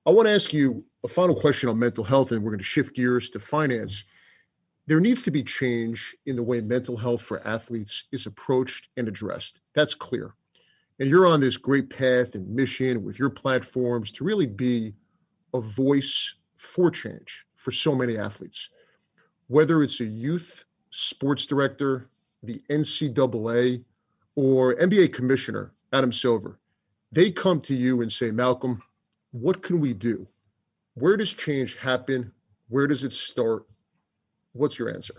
I want to ask you a final question on mental health, and we're going to shift gears to finance. There needs to be change in the way mental health for athletes is approached and addressed. That's clear. And you're on this great path and mission with your platforms to really be a voice for change for so many athletes. Whether it's a youth sports director, the NCAA, or NBA commissioner, Adam Silver, they come to you and say, Malcolm, what can we do? Where does change happen? Where does it start? What's your answer?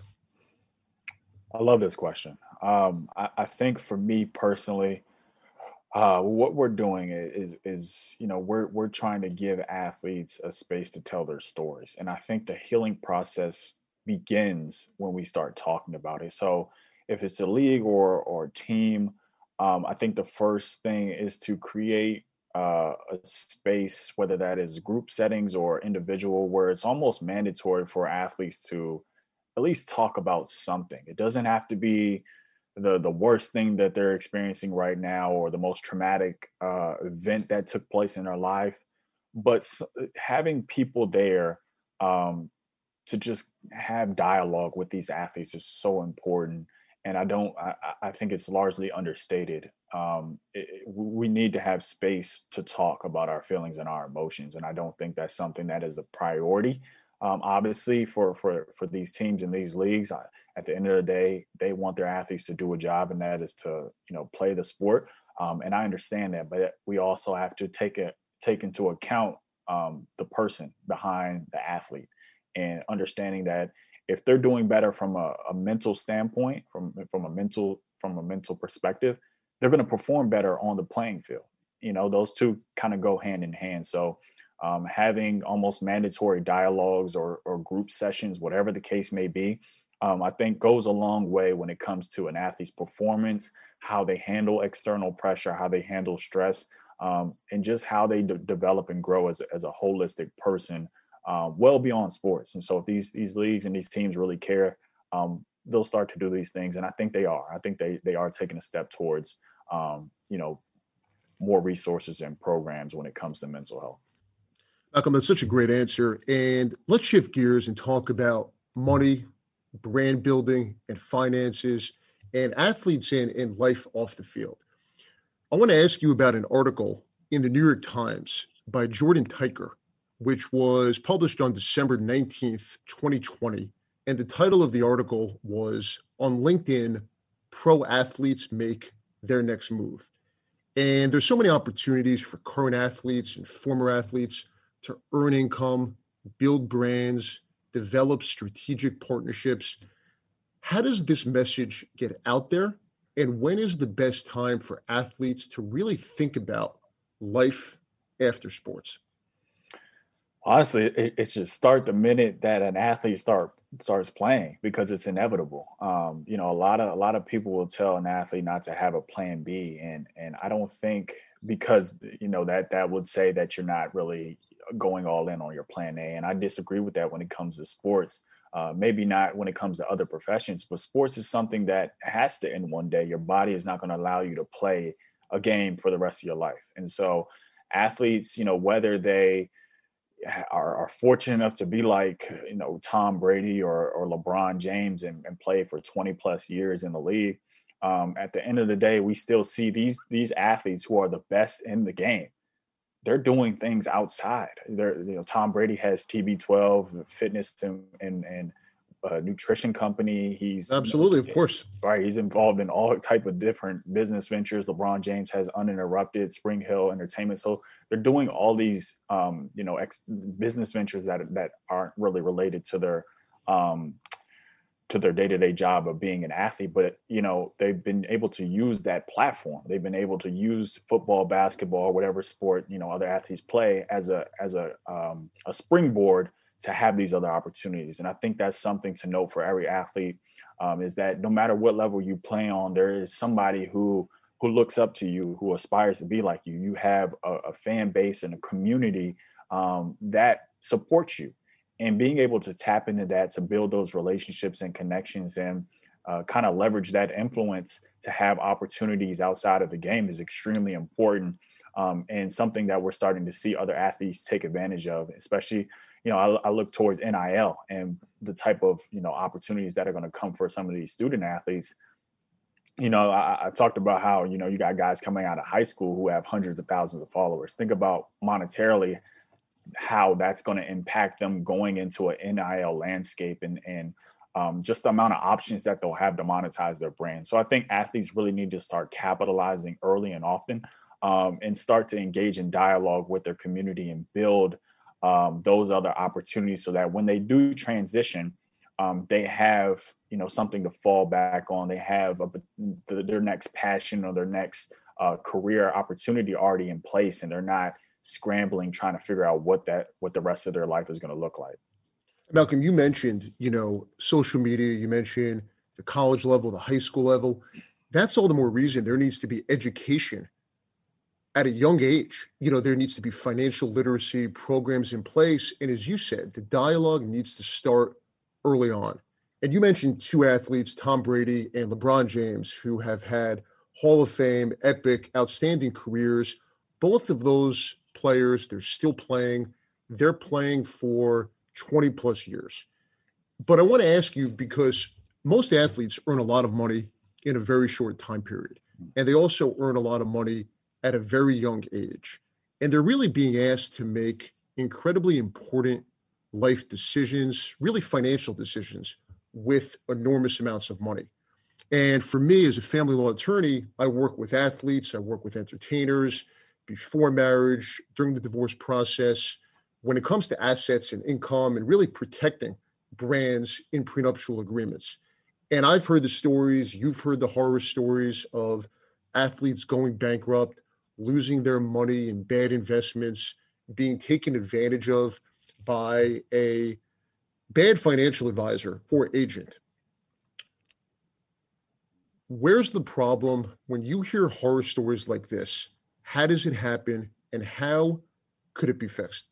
I love this question. Um, I, I, think for me personally, uh, what we're doing is is you know we're we're trying to give athletes a space to tell their stories, and I think the healing process begins when we start talking about it. So if it's a league or or team, um, I think the first thing is to create uh, a space, whether that is group settings or individual, where it's almost mandatory for athletes to at least talk about something. It doesn't have to be the the worst thing that they're experiencing right now or the most traumatic uh, event that took place in their life, but having people there um, to just have dialogue with these athletes is so important and i don't i, I think it's largely understated um, it, we need to have space to talk about our feelings and our emotions and i don't think that's something that is a priority. Um, obviously for for for these teams and these leagues I, at the end of the day they want their athletes to do a job and that is to you know play the sport um, and i understand that but we also have to take it take into account um, the person behind the athlete and understanding that if they're doing better from a, a mental standpoint, from from a mental from a mental perspective, they're going to perform better on the playing field. You know, those two kind of go hand in hand. So um, having almost mandatory dialogues or, or group sessions, whatever the case may be, um, I think goes a long way when it comes to an athlete's performance, how they handle external pressure, how they handle stress, um, and just how they de- develop and grow as, as a holistic person um, well beyond sports. And so if these these leagues and these teams really care, um, they'll start to do these things. And I think they are. I think they they are taking a step towards um, you know more resources and programs when it comes to mental health. Malcolm, that's such a great answer. And let's shift gears and talk about money, brand building, and finances, and athletes and, and life off the field. I want to ask you about an article in the New York Times by Jordan Tykwer which was published on December 19th, 2020. And the title of the article was On LinkedIn Pro Athletes Make Their Next Move. And there's so many opportunities for current athletes and former athletes to earn income, build brands, develop strategic partnerships. How does this message get out there? And when is the best time for athletes to really think about life after sports? Honestly it, it, should start the minute that an athlete start starts playing because it's inevitable. Um, you know a lot of a lot of people will tell an athlete not to have a plan b and and i don't think because you know that that would say that you're not really going all in on your plan a and i disagree with that when it comes to sports. Uh, maybe not when it comes to other professions but sports is something that has to end one day. Your body is not going to allow you to play a game for the rest of your life. And so athletes you know whether they are, are fortunate enough to be like you know Tom Brady or, or LeBron James and, and play for 20 plus years in the league. Um, at the end of the day, we still see these these athletes who are the best in the game. They're doing things outside. They're you know Tom Brady has TB12 fitness and and, and a nutrition company. He's absolutely, of course, right. He's involved in all type of different business ventures. LeBron James has uninterrupted Spring Hill Entertainment. So they're doing all these, um, you know, ex- business ventures that that aren't really related to their um, to their day-to-day job of being an athlete but you know they've been able to use that platform they've been able to use football basketball whatever sport you know other athletes play as a as a um, a springboard to have these other opportunities. And I think that's something to note for every athlete. um, is that no matter what level you play on, there is somebody who who looks up to you, who aspires to be like you. You have a, a fan base and a community um, that supports you, and being able to tap into that to build those relationships and connections and uh, kind of leverage that influence to have opportunities outside of the game is extremely important um, and something that we're starting to see other athletes take advantage of, especially you know, I, I, look towards NIL and the type of you know opportunities that are going to come for some of these student athletes. You know, I, I, talked about how you know you got guys coming out of high school who have hundreds of thousands of followers. Think about monetarily how that's going to impact them going into an NIL landscape and and um, just the amount of options that they'll have to monetize their brand. So I think athletes really need to start capitalizing early and often um, and start to engage in dialogue with their community and build um, those other opportunities so that when they do transition, um, they have you know something to fall back on. They have a, their next passion or their next uh, career opportunity already in place, and they're not scrambling trying to figure out what that what the rest of their life is going to look like. Malcolm, you mentioned you know social media. You mentioned the college level, the high school level. That's all the more reason there needs to be education at a young age, you know, there needs to be financial literacy programs in place. And as you said, the dialogue needs to start early on. And you mentioned two athletes, Tom Brady and LeBron James, who have had Hall of Fame, epic, outstanding careers. Both of those players, they're still playing. They're playing for 20 plus years. But I want to ask you because most athletes earn a lot of money in a very short time period. And they also earn a lot of money at a very young age. And they're really being asked to make incredibly important life decisions, really financial decisions with enormous amounts of money. And for me, as a family law attorney, I work with athletes, I work with entertainers before marriage, during the divorce process, when it comes to assets and income and really protecting brands in prenuptial agreements. And I've heard the stories, you've heard the horror stories of athletes going bankrupt, losing their money in bad investments, being taken advantage of by a bad financial advisor or agent. Where's the problem when you hear horror stories like this? How does it happen and how could it be fixed?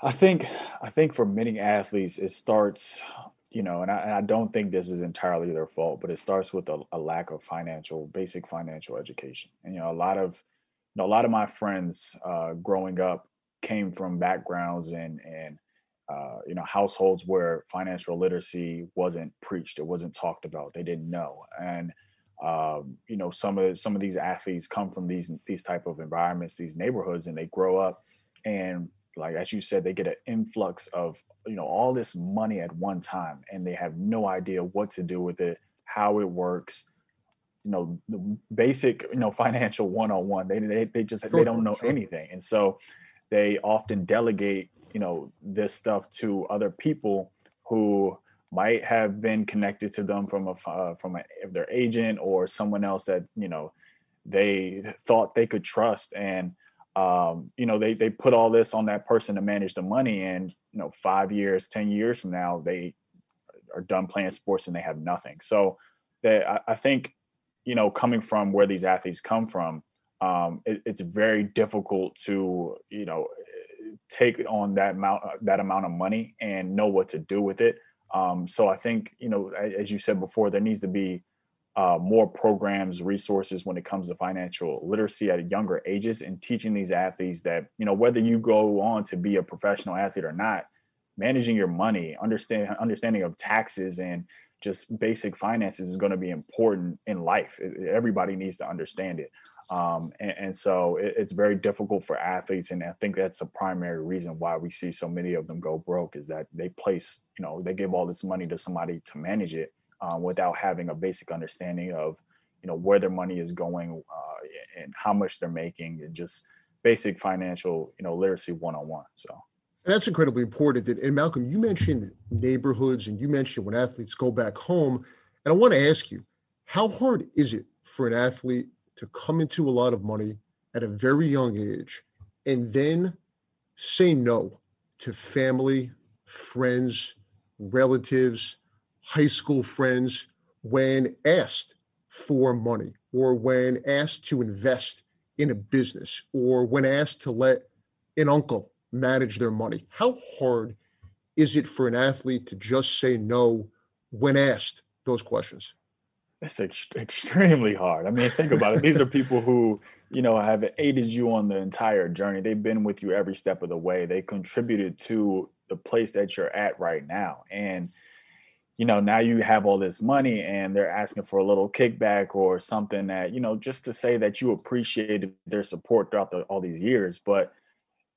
I think I think for many athletes it starts you know, and I, and I don't think this is entirely their fault, but it starts with a, a, lack of financial, basic financial education. And you know, a lot of, you know, a lot of my friends uh, growing up came from backgrounds and and uh, you know households where financial literacy wasn't preached, it wasn't talked about, they didn't know, and um, you know, some of some of these athletes come from these these type of environments, these neighborhoods, and they grow up and like as you said they get an influx of you know all this money at one time and they have no idea what to do with it how it works you know the basic you know financial one-on-one they they, they just sure, they don't know sure. anything and so they often delegate you know this stuff to other people who might have been connected to them from a uh, from a, their agent or someone else that you know they thought they could trust and um, you know, they they put all this on that person to manage the money, and you know, five years, ten years from now, they are done playing sports and they have nothing. So, I, I think, you know, coming from where these athletes come from, um, it, it's very difficult to you know take on that amount that amount of money and know what to do with it. Um, so I think you know, as you said before, there needs to be uh, more programs, resources when it comes to financial literacy at younger ages and teaching these athletes that, you know, whether you go on to be a professional athlete or not, managing your money, understand understanding of taxes and just basic finances is going to be important in life. everybody needs to understand it. Um, and, and, so it, it's very difficult for athletes. And I think that's the primary reason why we see so many of them go broke is that they place, you know, they give all this money to somebody to manage it um, without having a basic understanding of you know where their money is going uh, and how much they're making and just basic financial you know literacy one-on-one so. And that's incredibly important. And malcolm you mentioned neighborhoods and you mentioned when athletes go back home and i want to ask you how hard is it for an athlete to come into a lot of money at a very young age and then say no to family friends relatives high school friends when asked for money or when asked to invest in a business or when asked to let an uncle manage their money? How hard is it for an athlete to just say no when asked those questions? It's ex- extremely hard. I mean, think about it. These are people who, you know, have aided you on the entire journey. They've been with you every step of the way. They contributed to the place that you're at right now. And you know, now you have all this money and they're asking for a little kickback or something that, you know, just to say that you appreciated their support throughout the, all these years. But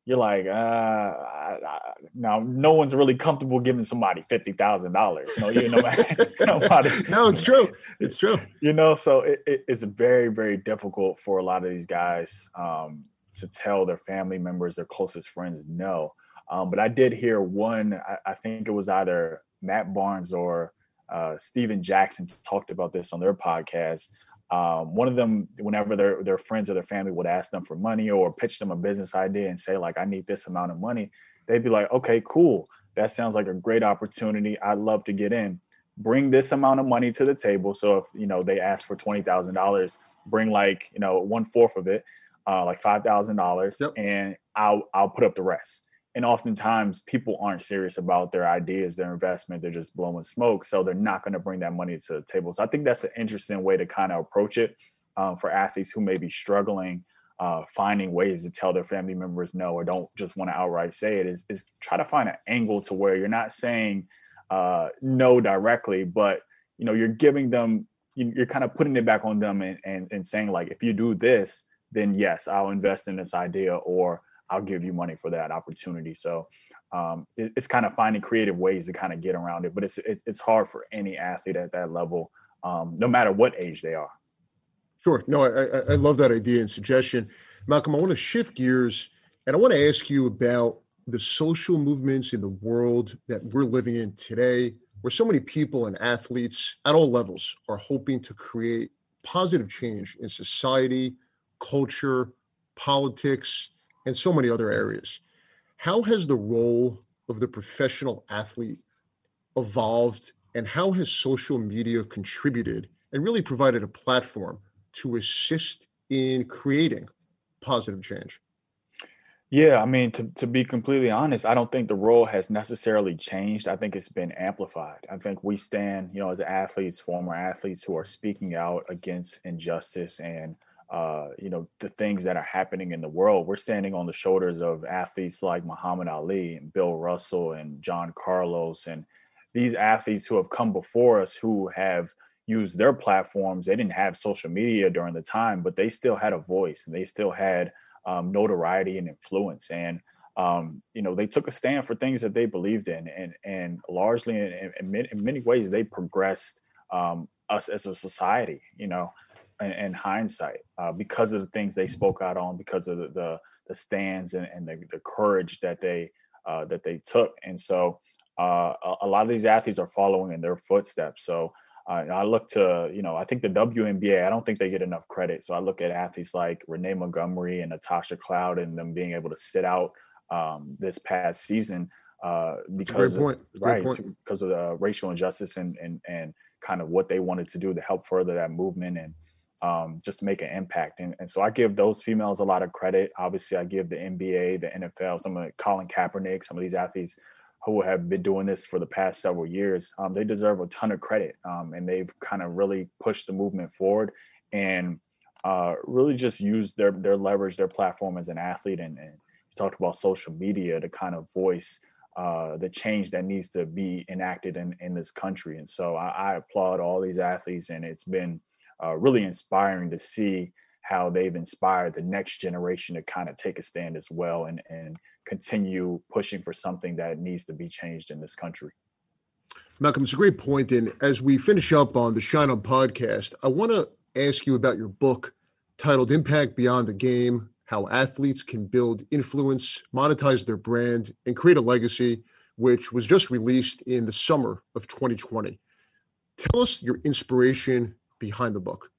you're like, uh, I, I, now no one's really comfortable giving somebody fifty thousand dollars. Know, you know, nobody. no, it's true. It's true. You know, so it, it, it's very, very difficult for a lot of these guys um, to tell their family members, their closest friends, no. Um, but I did hear one. I, I think it was either Matt Barnes or uh, Stephen Jackson talked about this on their podcast. Um, one of them, whenever their their friends or their family would ask them for money or pitch them a business idea and say like, "I need this amount of money," they'd be like, "Okay, cool. That sounds like a great opportunity. I'd love to get in. Bring this amount of money to the table. So if you know they ask for twenty thousand dollars, bring like you know one fourth of it, uh, like five thousand dollars, and I'll I'll put up the rest." And oftentimes people aren't serious about their ideas their investment they're just blowing smoke so they're not going to bring that money to the table. So i think that's an interesting way to kind of approach it um, for athletes who may be struggling uh, finding ways to tell their family members no or don't just want to outright say it is, is try to find an angle to where you're not saying uh, no directly but you know you're giving them you're kind of putting it back on them and, and, and saying like if you do this then yes i'll invest in this idea or I'll give you money for that opportunity. So um, it, it's kind of finding creative ways to kind of get around it, but it's it, it's hard for any athlete at that level, um, no matter what age they are. Sure. No, I, I love that idea and suggestion, Malcolm. I want to shift gears and I want to ask you about the social movements in the world that we're living in today, where so many people and athletes at all levels are hoping to create positive change in society, culture, politics, and so many other areas. How has the role of the professional athlete evolved, and how has social media contributed and really provided a platform to assist in creating positive change? Yeah, I mean, to, to be completely honest, I don't think the role has necessarily changed. I think it's been amplified. I think we stand, you know, as athletes, former athletes who are speaking out against injustice and uh, you know, the things that are happening in the world. We're standing on the shoulders of athletes like Muhammad Ali and Bill Russell and John Carlos and these athletes who have come before us who have used their platforms. They didn't have social media during the time, but they still had a voice and they still had um, notoriety and influence. And um, you know, they took a stand for things that they believed in, and and largely in, in, in many ways they progressed um, us as a society. You know, in, in hindsight uh, because of the things they spoke out on, because of the the, the stands and, and the, the courage that they uh, that they took. And so uh, a, a, lot of these athletes are following in their footsteps. So uh, I look to, you know, I think the WNBA, I don't think they get enough credit. So I look at athletes like Renee Montgomery and Natasha Cloud and them being able to sit out um, this past season uh, because of, right because of the racial injustice and and and kind of what they wanted to do to help further that movement and um, just to make an impact. And, and so I give those females a lot of credit. Obviously, I give the NBA, the NFL, some of Colin Kaepernick, some of these athletes who have been doing this for the past several years. Um, they deserve a ton of credit, um, and they've kind of really pushed the movement forward and uh, really just used their their leverage, their platform as an athlete. And, and you talked about social media to kind of voice uh, the change that needs to be enacted in, in this country. And so I, I applaud all these athletes, and it's been uh, really inspiring to see how they've inspired the next generation to kind of take a stand as well and, and continue pushing for something that needs to be changed in this country. Malcolm, it's a great point. And as we finish up on the Schein On podcast, I want to ask you about your book titled Impact Beyond the Game How Athletes Can Build Influence, Monetize Their Brand, and Create a Legacy, which was just released in the summer of 2020. Tell us your inspiration behind the book?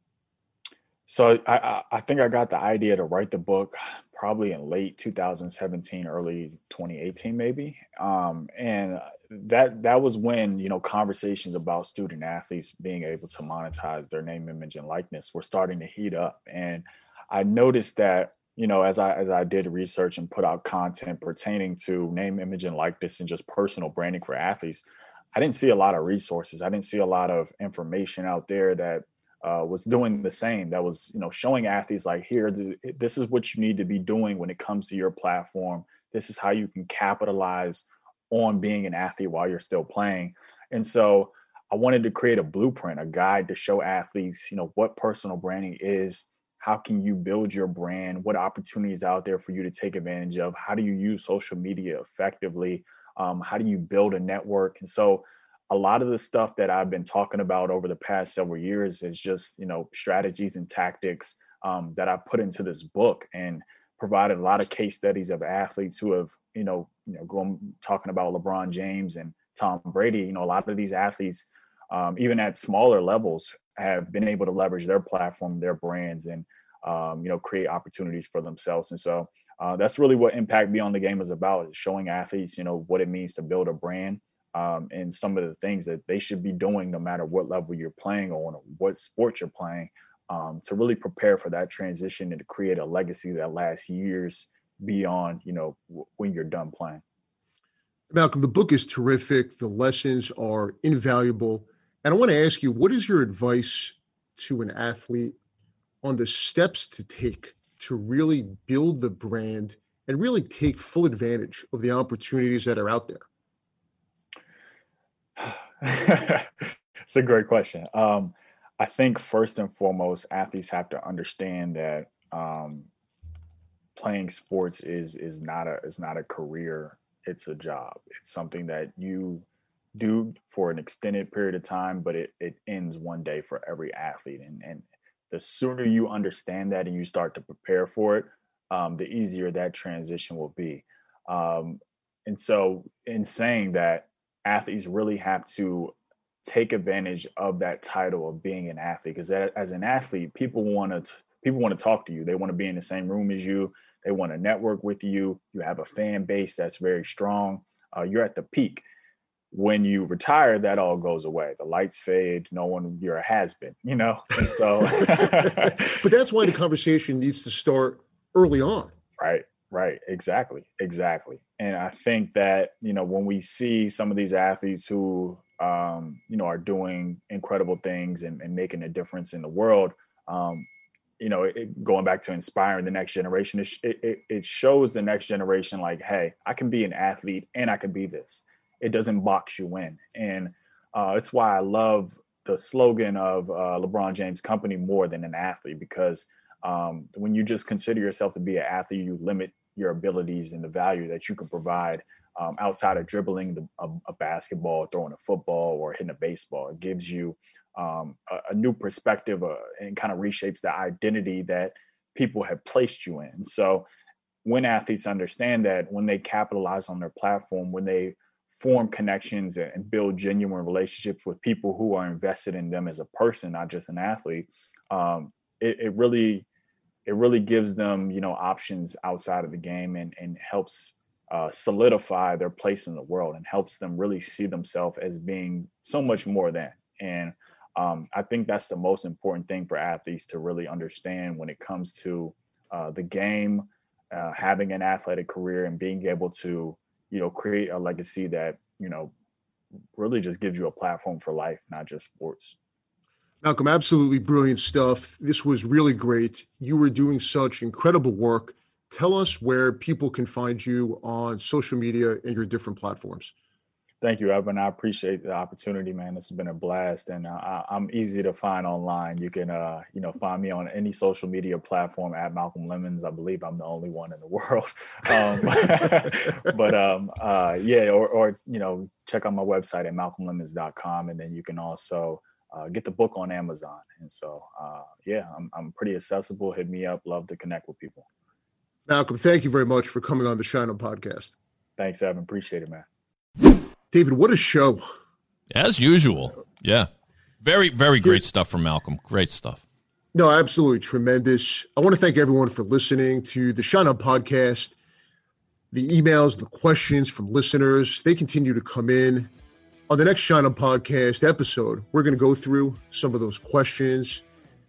So I, I think I got the idea to write the book probably in late 2017, early 2018, maybe. Um, and that that was when you know conversations about student athletes being able to monetize their name, image, and likeness were starting to heat up. And I noticed that you know as I as I did research and put out content pertaining to name, image, and likeness and just personal branding for athletes, I didn't see a lot of resources. I didn't see a lot of information out there that uh, was doing the same. That was, you know, showing athletes like, here, this is what you need to be doing when it comes to your platform. This is how you can capitalize on being an athlete while you're still playing. And so I wanted to create a blueprint, a guide to show athletes, you know, what personal branding is. How can you build your brand? What opportunities out there for you to take advantage of? How do you use social media effectively? Um, how do you build a network? And so a lot of the stuff that I've been talking about over the past several years is just, you know, strategies and tactics um, that I put into this book and provided a lot of case studies of athletes who have, you know, you know, going talking about LeBron James and Tom Brady. You know, a lot of these athletes, um, even at smaller levels, have been able to leverage their platform, their brands, and um, you know, create opportunities for themselves. And so uh, that's really what Impact Beyond the Game is about: is showing athletes, you know, what it means to build a brand um, and some of the things that they should be doing no matter what level you're playing on or what sport you're playing um, to really prepare for that transition and to create a legacy that lasts years beyond you know w- when you're done playing. Malcolm the book is terrific. The lessons are invaluable. And i want to ask you what is your advice to an athlete on the steps to take to really build the brand and really take full advantage of the opportunities that are out there it's a great question. Um, I think first and foremost, athletes have to understand that um, playing sports is is not a is not a career. It's a job. It's something that you do for an extended period of time, but it it ends one day for every athlete. And and the sooner you understand that and you start to prepare for it, um, the easier that transition will be. Um, and so, in saying that, athletes really have to take advantage of that title of being an athlete because as an athlete people want to people want to talk to you. They want to be in the same room as you. They want to network with you. You have a fan base that's very strong. Uh, you're at the peak when you retire that all goes away the lights fade no one you're a has been you know and so but that's why the conversation needs to start early on right Right, exactly, exactly. And I think that you know when we see some of these athletes who um, you know are doing incredible things and, and making a difference in the world, um, you know, it, going back to inspiring the next generation, it, it, it shows the next generation like, hey, I can be an athlete and I can be this. It doesn't box you in, and uh, it's why I love the slogan of uh, LeBron James Company more than an athlete because um, when you just consider yourself to be an athlete, you limit your abilities and the value that you can provide um, outside of dribbling the, a, a, basketball, throwing a football, or hitting a baseball. It gives you um, a, a, new perspective uh, and kind of reshapes the identity that people have placed you in. So when athletes understand that, when they capitalize on their platform, when they form connections and build genuine relationships with people who are invested in them as a person, not just an athlete, um, it, it really it really gives them you know options outside of the game and and helps uh, solidify their place in the world and helps them really see themselves as being so much more than. And um, I think that's the most important thing for athletes to really understand when it comes to uh, the game, uh, having an athletic career, and being able to, you know, create a legacy that you know really just gives you a platform for life, not just sports. Malcolm, absolutely brilliant stuff. This was really great. You were doing such incredible work. Tell us where people can find you on social media and your different platforms. Thank you, Evan. I appreciate the opportunity, man. This has been a blast, and uh, I'm easy to find online. You can, uh, you know, find me on any social media platform at Malcolm Lemmons. I believe I'm the only one in the world. Um, but um, uh, yeah, or, or you know, check out my website at malcolmlemmons.com, and then you can also uh, get the book on Amazon. And so, uh, yeah, I'm, I'm pretty accessible. Hit me up. Love to connect with people. Malcolm, thank you very much for coming on the Schein On podcast. Thanks, Evan. Appreciate it, man. David, what a show. As usual. Yeah. Very, very great stuff from Malcolm. Great stuff. No, absolutely tremendous. I want to thank everyone for listening to the Schein On podcast. The emails, the questions from listeners, they continue to come in. On the next Schein On podcast episode, we're going to go through some of those questions.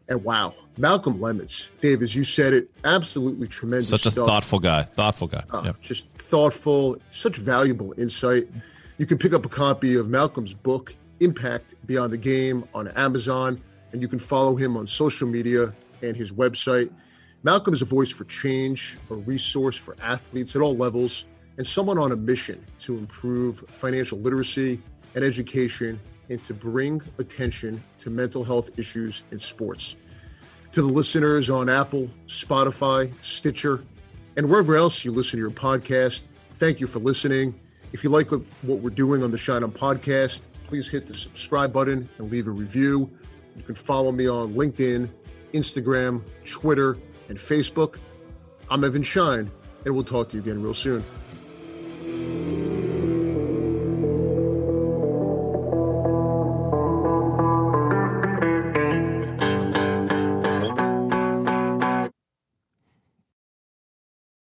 And wow, Malcolm Lemmons, Dave, as you said it, absolutely tremendous. Such a stuff. thoughtful guy. Thoughtful guy. Uh, Yep. Just thoughtful, such valuable insight. You can pick up a copy of Malcolm's book, Impact Beyond the Game, on Amazon, and you can follow him on social media and his website. Malcolm is a voice for change, a resource for athletes at all levels, and someone on a mission to improve financial literacy and education and to bring attention to mental health issues in sports. To the listeners on Apple, Spotify, Stitcher, and wherever else you listen to your podcast, thank you for listening. If you like what we're doing on the Schein On podcast, please hit the subscribe button and leave a review. You can follow me on LinkedIn, Instagram, Twitter, and Facebook. I'm Evan Schein, and we'll talk to you again real soon.